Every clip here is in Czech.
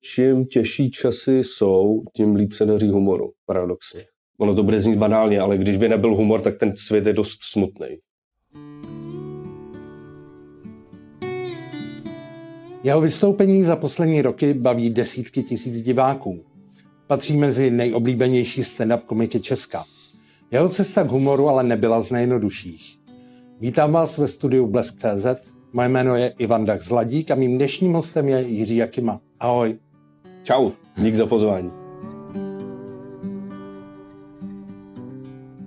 čím těžší časy jsou, tím líp se daří humoru, paradoxně. Ono to bude znít banálně, ale když by nebyl humor, tak ten svět je dost smutný. Jeho vystoupení za poslední roky baví desítky tisíc diváků. Patří mezi nejoblíbenější stand-up komiky Česka. Jeho cesta k humoru ale nebyla z nejjednodušších. Vítám vás ve studiu Blesk.cz. Moje jméno je Ivan Dach Zladík a mým dnešním hostem je Jiří Jakima. Ahoj. Čau, dík za pozvání.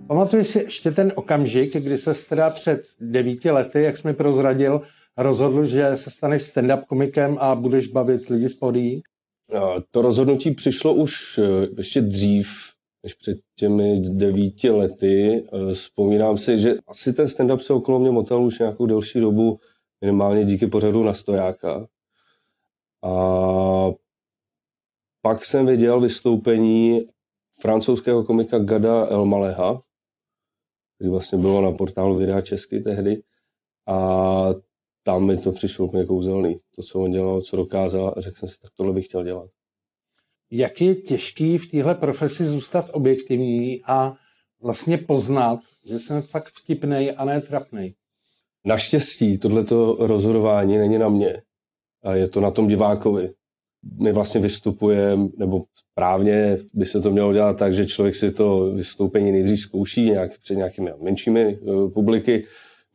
Pamatuješ si ještě ten okamžik, kdy se teda před devíti lety, jak jsme prozradil, rozhodl, že se staneš stand-up komikem a budeš bavit lidi z podí? To rozhodnutí přišlo už eh, ještě dřív, než před těmi devíti lety. Eh, vzpomínám si, že asi ten stand-up se okolo mě motal už nějakou delší dobu, minimálně díky pořadu na stojáka. A pak jsem viděl vystoupení francouzského komika Gada Elmaleha, který vlastně bylo na portálu Videa Česky tehdy. A tam mi to přišlo úplně kouzelný. To, co on dělal, co dokázal, a řekl jsem si, tak tohle bych chtěl dělat. Jak je těžký v téhle profesi zůstat objektivní a vlastně poznat, že jsem fakt vtipnej a ne trapnej? Naštěstí tohleto rozhodování není na mě. A je to na tom divákovi. My vlastně vystupujeme, nebo správně by se to mělo dělat tak, že člověk si to vystoupení nejdřív zkouší nějak, před nějakými menšími uh, publiky,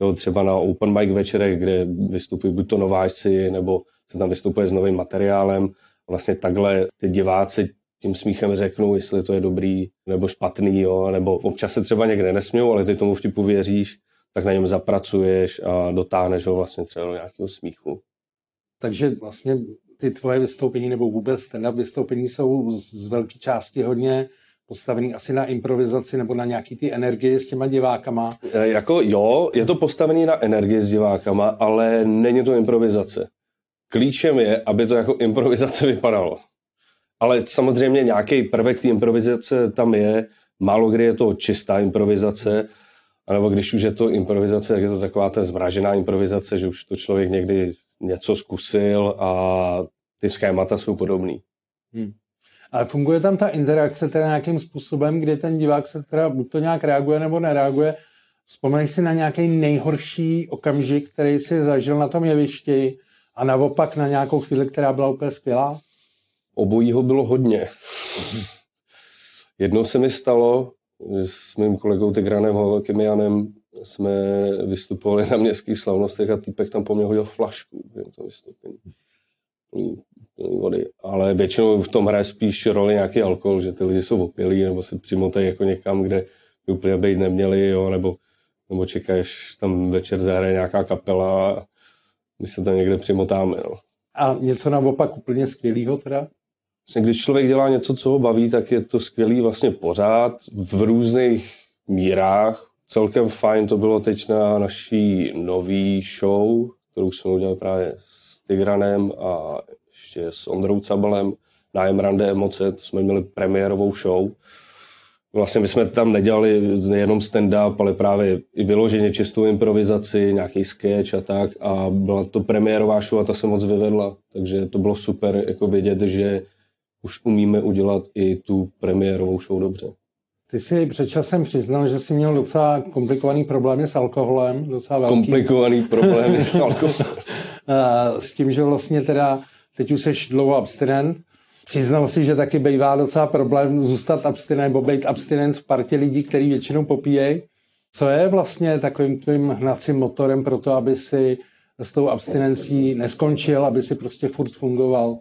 jo, třeba na open mic večerech, kde vystupují buď to nováčci, nebo se tam vystupuje s novým materiálem. Vlastně takhle ty diváci tím smíchem řeknou, jestli to je dobrý nebo špatný, jo, nebo občas se třeba někde nesmějou, ale ty tomu vtipu věříš, tak na něm zapracuješ a dotáhneš ho vlastně třeba do nějakého smíchu. Takže vlastně ty tvoje vystoupení nebo vůbec ten vystoupení jsou z velké části hodně postavený asi na improvizaci nebo na nějaký ty energie s těma divákama. E, jako jo, je to postavený na energii s divákama, ale není to improvizace. Klíčem je, aby to jako improvizace vypadalo. Ale samozřejmě nějaký prvek té improvizace tam je, málo kdy je to čistá improvizace, anebo když už je to improvizace, tak je to taková ta zmražená improvizace, že už to člověk někdy něco zkusil a ty schémata jsou podobný. Hmm. Ale funguje tam ta interakce teda nějakým způsobem, kdy ten divák se teda buď to nějak reaguje nebo nereaguje. Vzpomeneš si na nějaký nejhorší okamžik, který si zažil na tom jevišti a naopak na nějakou chvíli, která byla úplně skvělá? Obojího bylo hodně. Jednou se mi stalo, s mým kolegou Tigranem Hovakimianem jsme vystupovali na městských slavnostech a týpek tam po mně hodil flašku v to vystoupení vody. Ale většinou v tom hraje spíš roli nějaký alkohol, že ty lidi jsou opilí nebo se přimotají jako někam, kde by úplně být neměli, jo, nebo, nebo čekáš, tam večer zahraje nějaká kapela a my se tam někde přimotáme. No. A něco naopak úplně skvělého teda? Vlastně, když člověk dělá něco, co ho baví, tak je to skvělý vlastně pořád v různých mírách. Celkem fajn to bylo teď na naší nový show, kterou jsme udělali právě s Tigranem a ještě s Ondrou Cabalem, nájem Rande Emoce, to jsme měli premiérovou show. Vlastně my jsme tam nedělali nejenom stand-up, ale právě i vyloženě čistou improvizaci, nějaký sketch a tak. A byla to premiérová show a ta se moc vyvedla. Takže to bylo super jako vidět, že už umíme udělat i tu premiérovou show dobře. Ty jsi před časem přiznal, že jsi měl docela komplikovaný problémy s alkoholem. Docela velký. Komplikovaný problémy s alkoholem. s tím, že vlastně teda teď už jsi dlouho abstinent. Přiznal si, že taky bývá docela problém zůstat abstinent nebo být abstinent v partě lidí, který většinou popíjejí. Co je vlastně takovým tvým hnacím motorem pro to, aby si s tou abstinencí neskončil, aby si prostě furt fungoval?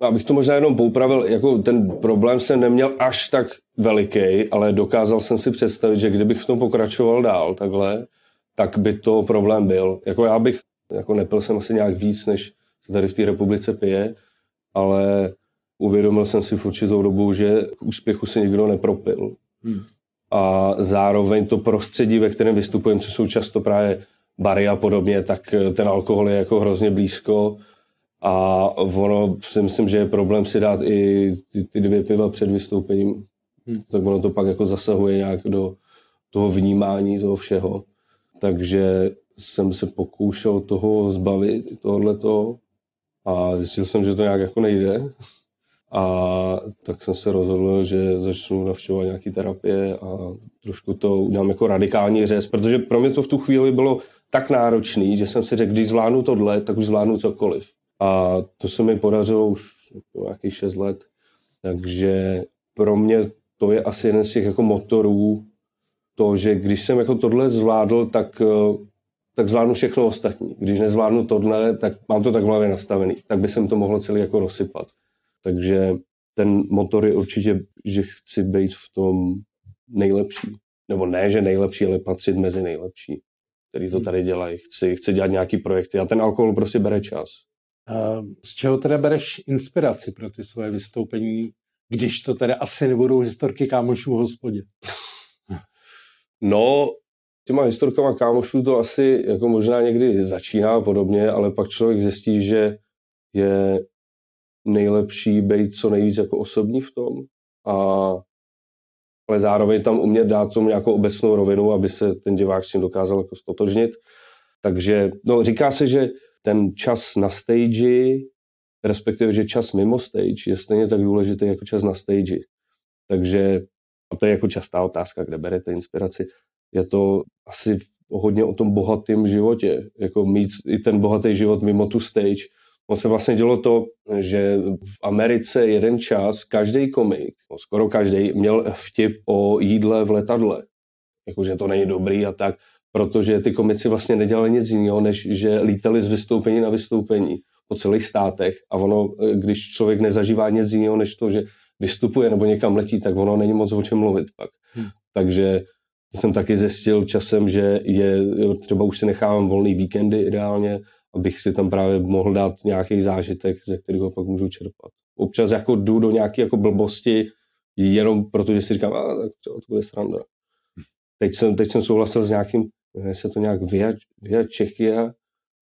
Abych to možná jenom poupravil, jako ten problém jsem neměl až tak veliký, ale dokázal jsem si představit, že kdybych v tom pokračoval dál takhle, tak by to problém byl. Jako já bych, jako nepil jsem asi nějak víc, než se tady v té republice pije, ale uvědomil jsem si v určitou dobu, že k úspěchu se nikdo nepropil. Hmm. A zároveň to prostředí, ve kterém vystupujeme, co jsou často právě bary a podobně, tak ten alkohol je jako hrozně blízko a ono si myslím, že je problém si dát i ty, ty dvě piva před vystoupením. Hmm. Tak ono to pak jako zasahuje nějak do toho vnímání toho všeho. Takže jsem se pokoušel toho zbavit, tohleto. A A zjistil jsem, že to nějak jako nejde. A tak jsem se rozhodl, že začnu navštěvovat nějaké terapie a trošku to udělám jako radikální řez, protože pro mě to v tu chvíli bylo tak náročný, že jsem si řekl, když zvládnu tohle, tak už zvládnu cokoliv. A to se mi podařilo už nějakých 6 let. Takže pro mě to je asi jeden z těch jako motorů, to, že když jsem jako tohle zvládl, tak, tak zvládnu všechno ostatní. Když nezvládnu tohle, tak mám to tak v hlavě nastavený. Tak by jsem to mohl celý jako rozsypat. Takže ten motor je určitě, že chci být v tom nejlepší. Nebo ne, že nejlepší, ale patřit mezi nejlepší, který to hmm. tady dělají. Chci, chci dělat nějaký projekty a ten alkohol prostě bere čas. Z čeho teda bereš inspiraci pro ty svoje vystoupení, když to teda asi nebudou historky kámošů v hospodě? No, těma historkama kámošů to asi jako možná někdy začíná podobně, ale pak člověk zjistí, že je nejlepší být co nejvíc jako osobní v tom a ale zároveň tam umět dát tomu nějakou obecnou rovinu, aby se ten divák s tím dokázal jako stotožnit. Takže no, říká se, že ten čas na stage, respektive, že čas mimo stage je stejně tak důležitý jako čas na stage. Takže, a to je jako častá otázka, kde berete inspiraci, je to asi hodně o tom bohatém životě, jako mít i ten bohatý život mimo tu stage, On se vlastně dělo to, že v Americe jeden čas každý komik, no skoro každý, měl vtip o jídle v letadle. Jakože to není dobrý a tak, protože ty komici vlastně nedělali nic jiného, než že lítali z vystoupení na vystoupení po celých státech a ono, když člověk nezažívá nic jiného, než to, že vystupuje nebo někam letí, tak ono není moc o čem mluvit pak. Hmm. Takže jsem taky zjistil časem, že je, třeba už si nechávám volný víkendy ideálně, abych si tam právě mohl dát nějaký zážitek, ze kterého pak můžu čerpat. Občas jako jdu do nějaké jako blbosti, jenom protože si říkám, a tak třeba to bude sranda. Teď jsem, teď jsem souhlasil s nějakým, se to nějak Via, Via Čechia,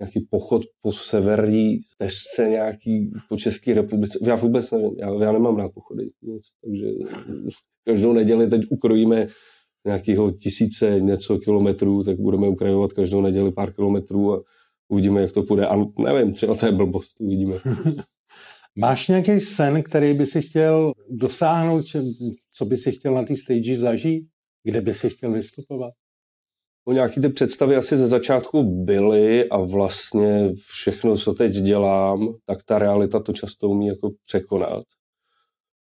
nějaký pochod po severní težce nějaký po České republice. Já vůbec nevím, já, já nemám rád pochody. Takže každou neděli teď ukrojíme nějakého tisíce něco kilometrů, tak budeme ukrajovat každou neděli pár kilometrů a uvidíme, jak to půjde. A nevím, třeba to je blbost, uvidíme. Máš nějaký sen, který by si chtěl dosáhnout, co by si chtěl na té stage zažít? Kde by si chtěl vystupovat? No, nějaký ty představy asi ze začátku byly a vlastně všechno, co teď dělám, tak ta realita to často umí jako překonat.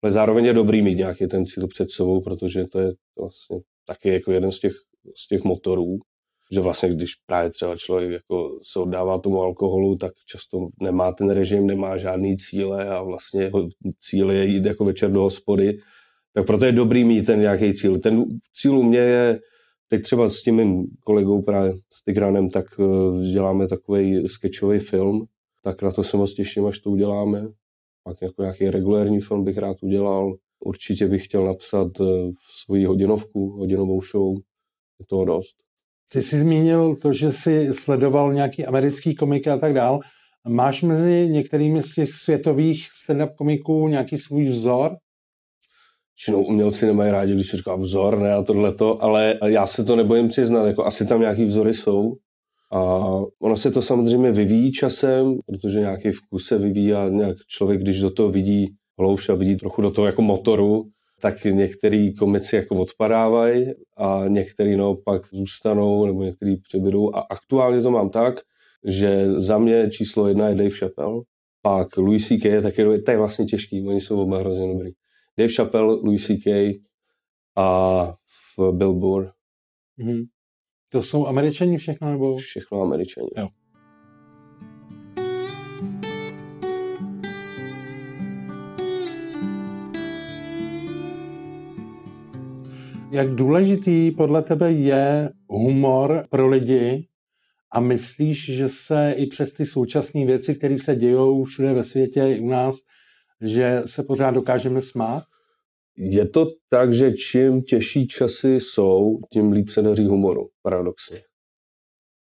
Ale zároveň je dobrý mít nějaký ten cíl před sebou, protože to je vlastně taky jako jeden z těch, z těch motorů že vlastně když právě třeba člověk jako se oddává tomu alkoholu, tak často nemá ten režim, nemá žádný cíle a vlastně jeho cíl je jít jako večer do hospody, tak proto je dobrý mít ten nějaký cíl. Ten cíl u mě je, teď třeba s tím mým kolegou právě s Tigranem, tak eh, děláme takový sketchový film, tak na to se moc těším, až to uděláme. Pak jako nějaký regulární film bych rád udělal. Určitě bych chtěl napsat eh, svoji hodinovku, hodinovou show. Je toho dost. Ty jsi zmínil to, že jsi sledoval nějaký americký komiky a tak dál. Máš mezi některými z těch světových stand-up komiků nějaký svůj vzor? Činou umělci nemají rádi, když říká vzor, ne a tohleto, ale já se to nebojím přiznat, jako asi tam nějaký vzory jsou. A ono se to samozřejmě vyvíjí časem, protože nějaký vkus se vyvíjí a nějak člověk, když do toho vidí hlouš a vidí trochu do toho jako motoru, tak některý komici jako odpadávají a některý naopak zůstanou nebo některý přibydou. A aktuálně to mám tak, že za mě číslo jedna je Dave Chappelle, pak Louis C.K. je taky, to je vlastně těžký, oni jsou oba hrozně dobrý. Dave Chappelle, Louis C.K. a v Bill Burr. Mm-hmm. To jsou američani všechno, nebo? Všechno američani. Jo. Jak důležitý podle tebe je humor pro lidi a myslíš, že se i přes ty současné věci, které se dějou všude ve světě i u nás, že se pořád dokážeme smát? Je to tak, že čím těžší časy jsou, tím líp se daří humoru, paradoxně.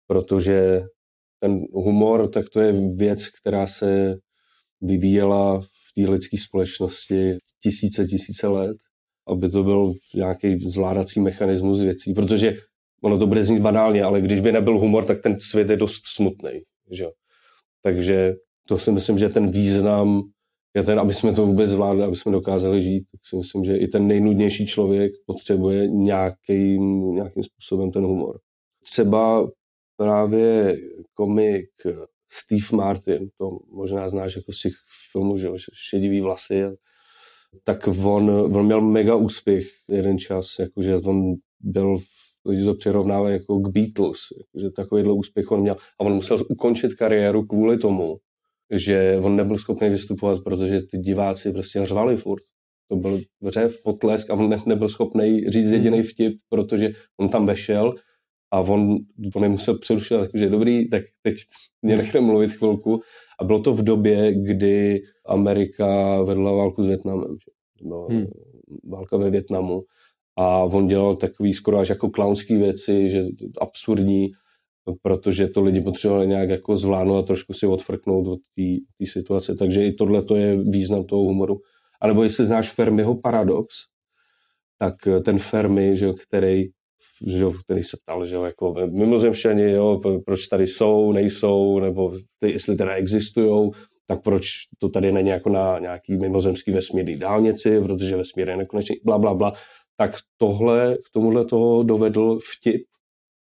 Protože ten humor, tak to je věc, která se vyvíjela v té lidské společnosti tisíce, tisíce let aby to byl nějaký zvládací mechanismus věcí, protože ono to bude znít banálně, ale když by nebyl humor, tak ten svět je dost smutný. Že? Takže to si myslím, že ten význam je ten, aby jsme to vůbec zvládli, aby jsme dokázali žít. Tak si myslím, že i ten nejnudnější člověk potřebuje nějakým, nějakým způsobem ten humor. Třeba právě komik Steve Martin, to možná znáš jako z těch filmů, že šedivý vlasy, tak on, on měl mega úspěch jeden čas, jakože on byl lidi to přirovnávají jako k Beatles, že takovýhle úspěch on měl a on musel ukončit kariéru kvůli tomu, že on nebyl schopný vystupovat, protože ty diváci prostě řvali furt. To byl řev, potlesk a on ne, nebyl schopný říct jediný vtip, protože on tam vešel a on, on je musel přerušit, takže dobrý, tak teď mě nechte mluvit chvilku. A bylo to v době, kdy Amerika vedla válku s Větnamem. Byla hmm. válka ve Větnamu. A on dělal takový skoro až jako klaunský věci, že absurdní, protože to lidi potřebovali nějak jako zvládnout a trošku si odfrknout od té situace. Takže i tohle to je význam toho humoru. A nebo jestli znáš Fermiho paradox, tak ten Fermi, že, který že, který se ptal, že jako mimozemšťani, jo, proč tady jsou, nejsou, nebo ty, jestli teda existují, tak proč to tady není jako na nějaký mimozemský vesmírný dálnici, protože vesmír je nekonečný, bla, bla, bla. Tak tohle, k tomuhle toho dovedl vtip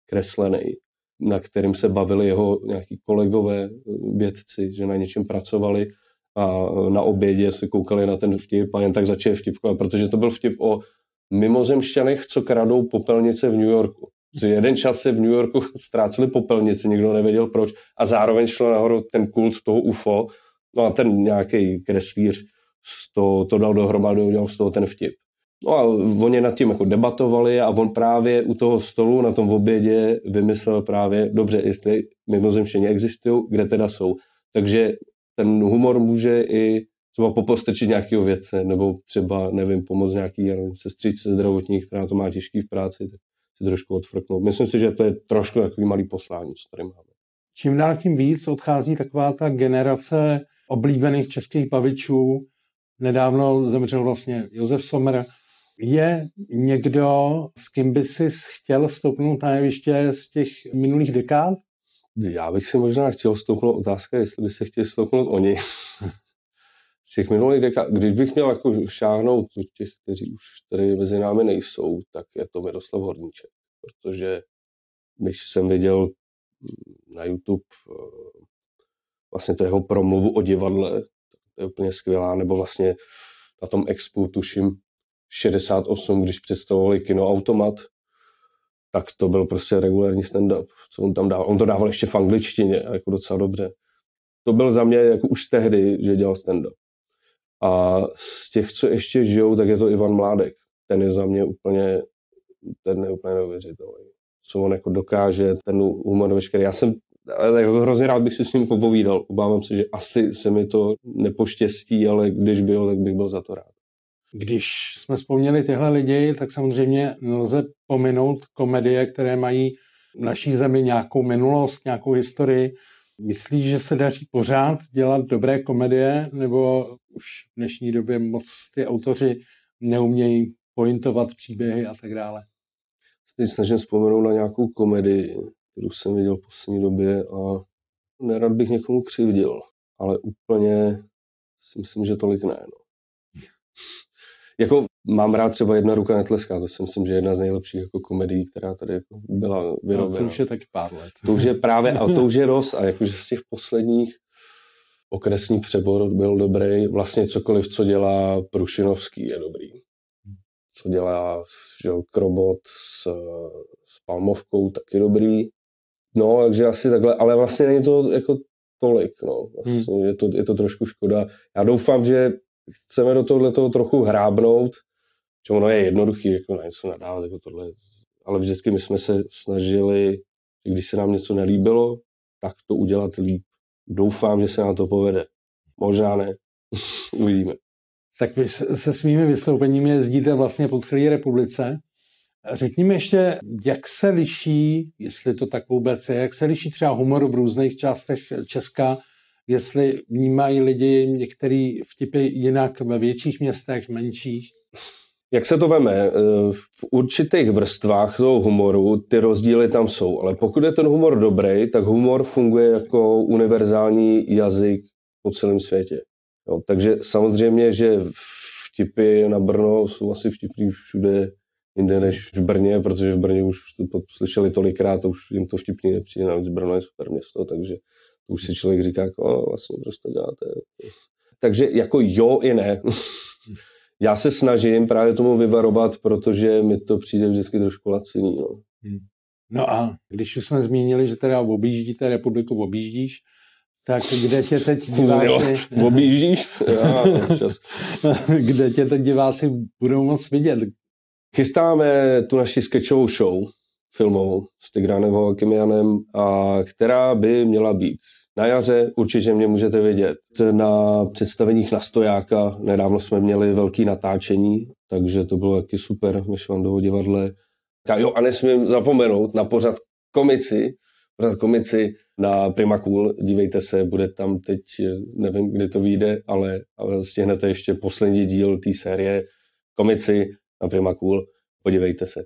kreslený, na kterým se bavili jeho nějaký kolegové vědci, že na něčem pracovali a na obědě se koukali na ten vtip a jen tak začali vtipkovat, protože to byl vtip o mimozemšťanech, co kradou popelnice v New Yorku. Že jeden čas se v New Yorku ztráceli popelnice, nikdo nevěděl proč, a zároveň šlo nahoru ten kult toho UFO, no a ten nějaký kreslíř to, to dal dohromady, udělal z toho ten vtip. No a oni nad tím jako debatovali a on právě u toho stolu na tom obědě vymyslel právě, dobře, jestli mimozemštění existují, kde teda jsou. Takže ten humor může i třeba popostrčit nějakého věce, nebo třeba, nevím, pomoct nějaký nevím, sestřičce zdravotní, která to má těžký v práci, tak si trošku odfrknout. Myslím si, že to je trošku takový malý poslání, co tady máme. Čím dál tím víc odchází taková ta generace oblíbených českých bavičů. Nedávno zemřel vlastně Josef Sommer. Je někdo, s kým by si chtěl stoupnout na jeviště z těch minulých dekád? Já bych si možná chtěl stoupnout, otázka jestli by se chtěli stoupnout oni. z těch minulých dekád, když bych měl jako šáhnout do těch, kteří už tady mezi námi nejsou, tak je to Miroslav Horníček, protože když jsem viděl na YouTube eh, vlastně to jeho promluvu o divadle, to je úplně skvělá, nebo vlastně na tom expu, tuším, 68, když představovali kinoautomat, tak to byl prostě regulární stand-up, co on tam dával. On to dával ještě v angličtině, jako docela dobře. To byl za mě jako už tehdy, že dělal stand-up. A z těch, co ještě žijou, tak je to Ivan Mládek. Ten je za mě úplně, ten je úplně neuvěřitelný. Co on jako dokáže, ten humor veškerý. Já jsem jako hrozně rád bych si s ním popovídal. Obávám se, že asi se mi to nepoštěstí, ale když byl, tak bych byl za to rád. Když jsme vzpomněli tyhle lidi, tak samozřejmě nelze pominout komedie, které mají v naší zemi nějakou minulost, nějakou historii. Myslíš, že se daří pořád dělat dobré komedie, nebo už v dnešní době moc ty autoři neumějí pointovat příběhy a tak dále? Teď snažím vzpomenout na nějakou komedii, kterou jsem viděl v poslední době a nerad bych někomu křivdil, ale úplně si myslím, že tolik ne. No. jako mám rád třeba Jedna ruka netleská, to si myslím, že je jedna z nejlepších jako komedií, která tady jako byla vyrobena. No, to už je taky pár let. To už je právě, a to už je roz, a jakože z těch posledních okresní přebor byl dobrý, vlastně cokoliv, co dělá Prušinovský, je dobrý. Co dělá že, Krobot s, s Palmovkou, taky dobrý. No, takže asi takhle, ale vlastně není to jako tolik, no. Vlastně hmm. je, to, je to trošku škoda. Já doufám, že chceme do tohle toho trochu hrábnout, že ono je jednoduchý, jako na něco nadávat, jako tohle. Ale vždycky my jsme se snažili, když se nám něco nelíbilo, tak to udělat líp. Doufám, že se nám to povede. Možná ne. Uvidíme. Tak vy se svými vystoupeními jezdíte vlastně po celé republice. Řekni mi ještě, jak se liší, jestli to tak vůbec je, jak se liší třeba humor v různých částech Česka, jestli vnímají lidi některé vtipy jinak ve větších městech, menších? Jak se to veme? Eh, v určitých vrstvách toho humoru ty rozdíly tam jsou, ale pokud je ten humor dobrý, tak humor funguje jako univerzální jazyk po celém světě. Jo, takže samozřejmě, že vtipy na Brno jsou asi vtipný všude jinde než v Brně, protože v Brně už to slyšeli tolikrát, to už jim to vtipný nepřijde, navíc Brno je super město, takže už si člověk říká, jako, o, vlastně prostě děláte. Takže jako jo i ne. Já se snažím právě tomu vyvarovat, protože mi to přijde vždycky trošku laciný. No. Hmm. no a když už jsme zmínili, že teda objíždíte republiku, objíždíš, tak kde tě teď diváci... objíždíš? Já, čas. kde tě teď diváci budou moc vidět? Chystáme tu naši sketchovou show filmovou s Tigranem Hovakimianem, a která by měla být na jaře. Určitě mě můžete vidět na představeních na stojáka. Nedávno jsme měli velký natáčení, takže to bylo taky super ve Švandovo divadle. A jo, a nesmím zapomenout na pořad komici, pořad komici na Prima Cool. Dívejte se, bude tam teď, nevím, kdy to vyjde, ale, ale stihnete ještě poslední díl té série komici na Prima Cool. Podívejte se.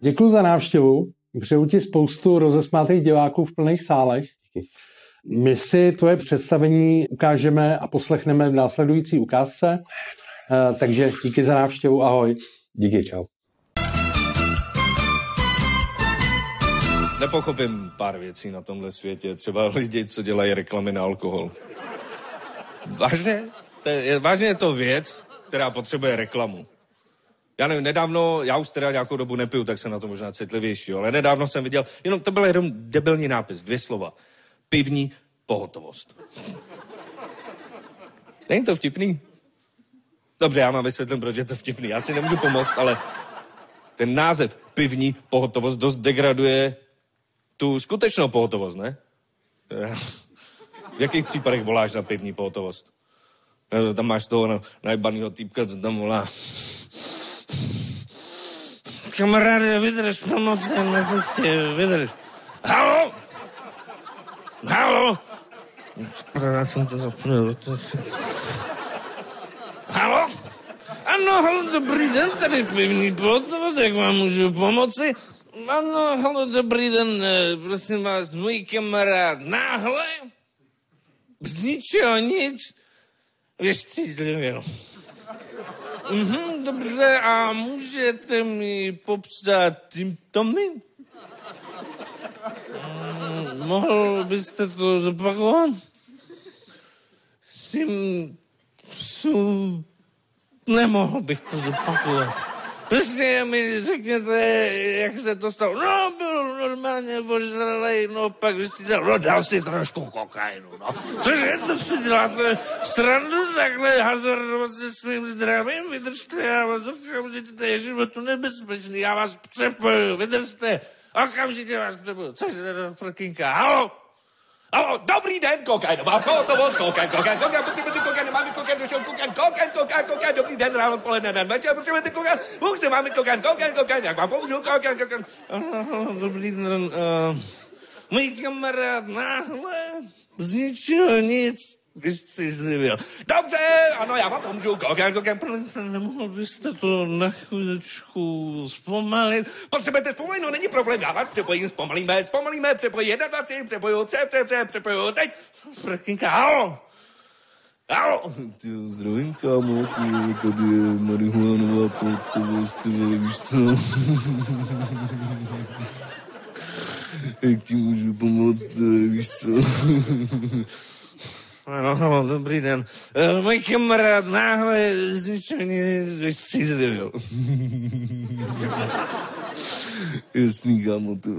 Děkuji za návštěvu. Přeju ti spoustu rozesmátých diváků v plných sálech. My si tvoje představení ukážeme a poslechneme v následující ukázce. Eh, takže díky za návštěvu, ahoj. Díky, čau. Nepochopím pár věcí na tomhle světě. Třeba lidi, co dělají reklamy na alkohol. Vážně? To je, vážně je to věc, která potřebuje reklamu. Já nevím, nedávno, já už teda nějakou dobu nepiju, tak jsem na to možná citlivější, ale nedávno jsem viděl, jenom to byl jenom debilní nápis, dvě slova. Pivní pohotovost. Není to vtipný? Dobře, já vám vysvětlím, proč je to vtipný. Já si nemůžu pomoct, ale ten název pivní pohotovost dost degraduje tu skutečnou pohotovost, ne? V jakých případech voláš na pivní pohotovost? Tam máš toho najbanýho týpka, co tam volá. Kamaráde, vydrž, pomoc, metodicky, vydrž. Halo? Halo? Já jsem to zapomněl. Halo? Ano, halo, dobrý den, tady pivní pohotovost, jak vám můžu pomoci? Ano, halo, dobrý den, prosím vás, můj kamarád náhle, z ničeho nic, vyštízlivě. Mhm, dobře, a můžete mi popsat symptomy? Mm, mohl byste to zopakovat? Sim... Su... Nemohl bych to zopakovat. Prostě mi řekněte, jak se to stalo. No, byl normálně ožralej, no pak vystřídal, no dal si trošku kokainu, no. Cože, to si děláte srandu takhle hazardovat se svým zdravím? Vydržte, já vás okamžitě, to je životu nebezpečný, já vás přepoju, vydržte, okamžitě vás přepoju. Cože, prkinka, halo? Oh, dobrý den, kokain, mám moc, kokain, kokain, kokain, potřebujete kokain, máme kokain, došel kokain, kokain, kokain, kokain, dobrý den, ráno, odpoledne, den, večer, potřebujete kokain, můžete, máme kokain, kokain, kokain, jak vám pomůžu, kokain, kokain. Dobrý den, uh, můj kamarád náhle z ničeho nic vystřízlivěl. Dobře, ano, já vám pomůžu. Kokem, nemohl byste to na chvíličku zpomalit? Potřebujete zpomalit? No není problém, já vás přepojím, zpomalíme, zpomalíme, přepojím, jedna, dva, tři, přepoju, pře, pře, pře, přepoju, teď. Frkinka, halo. Halo. Ty zdravím, kámo, ty, tady je marihuanová pohotovost, ty víš co? Jak ti můžu pomoct, víš co? No, no, dobrý den. Uh, můj kamarád náhle z ničeho vystřízlivil. Jasný, kámo, to,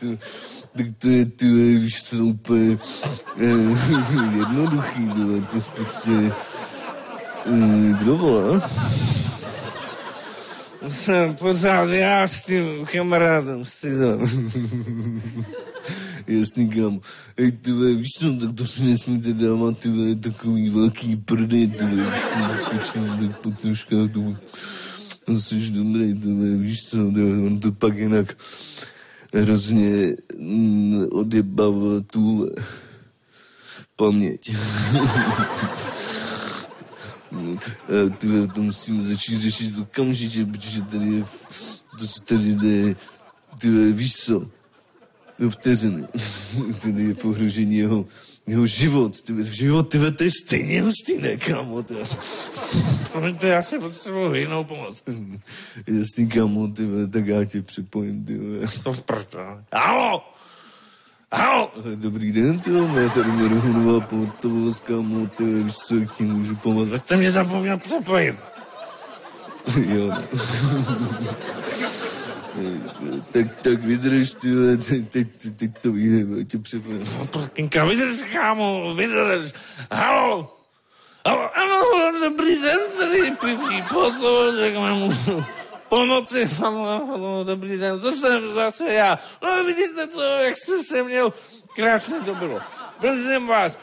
to, tak to je, ty víš, co úplně uh, jednoduchý, to, je prostě... Uh, kdo volá? Jsem pořád já s tím kamarádem, s tím. Jasný, kam. Ej, ty ve, víš co, tak to si nesmíte dávat, ty ve, takový velký prdy, ty ve, víš co, vyskočím, tak po troškách, to jsi dobrý, ty ve, víš co, on to pak jinak hrozně mm, odjebával tu paměť. A ty to musíme začít řešit okamžitě, protože tady je to se tady jde, ty vole, víš co, vteřiny, tady je pohrožení jeho, jeho život, ty život, ty to je stejně hustý, ne, kámo, ty. Promiňte, já si potřebuji jinou pomoc. Jasný, kámo, ty tak já tě připojím, ty. To v prdele. Halo! Halo! Dobrý den, ty vole, já tady Marhunová pohotovost, kámo, ty víš co, jak ti můžu pomoct? Vy jste mě zapomněl připojit. jo, no. Tak, tak vydrž, ty vole, teď, teď, teď to vyjde, já tě připojím. No, prkinka, vydrž, kámo, vydrž. Halo! Halo, ano, dobrý den, tady pivní pozor, jak mám pomoci, ano, ano, dobrý den, to jsem zase já. No vidíte to, jak jsem se měl, krásně to bylo. Prosím vás,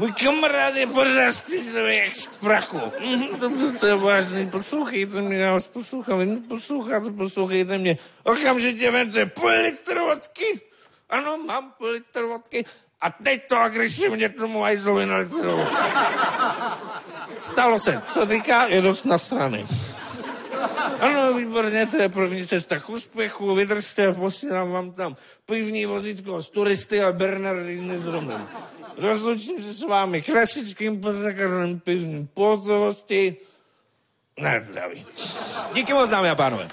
můj kamarád je pořád stydlivý jak z prachu. Mhm, Dobře, to je vážný, poslouchejte mě, já vás poslouchám, vy mě posloucháte, poslouchejte mě. Okamžitě vemte půl litr vodky. Ano, mám půl litr vodky. A teď to agresivně tomu hajzlovi na litr vodky. Stalo se, co říká, je dost na strany. Ano, výborně, to je první cesta k úspěchu, vydržte, posílám vám tam pivní vozítko z turisty a Bernardiny s Romem. Rozlučím se s vámi klasickým pozakarným pivním pohotovosti. Na zdraví. Díky moc, dámy a pánové.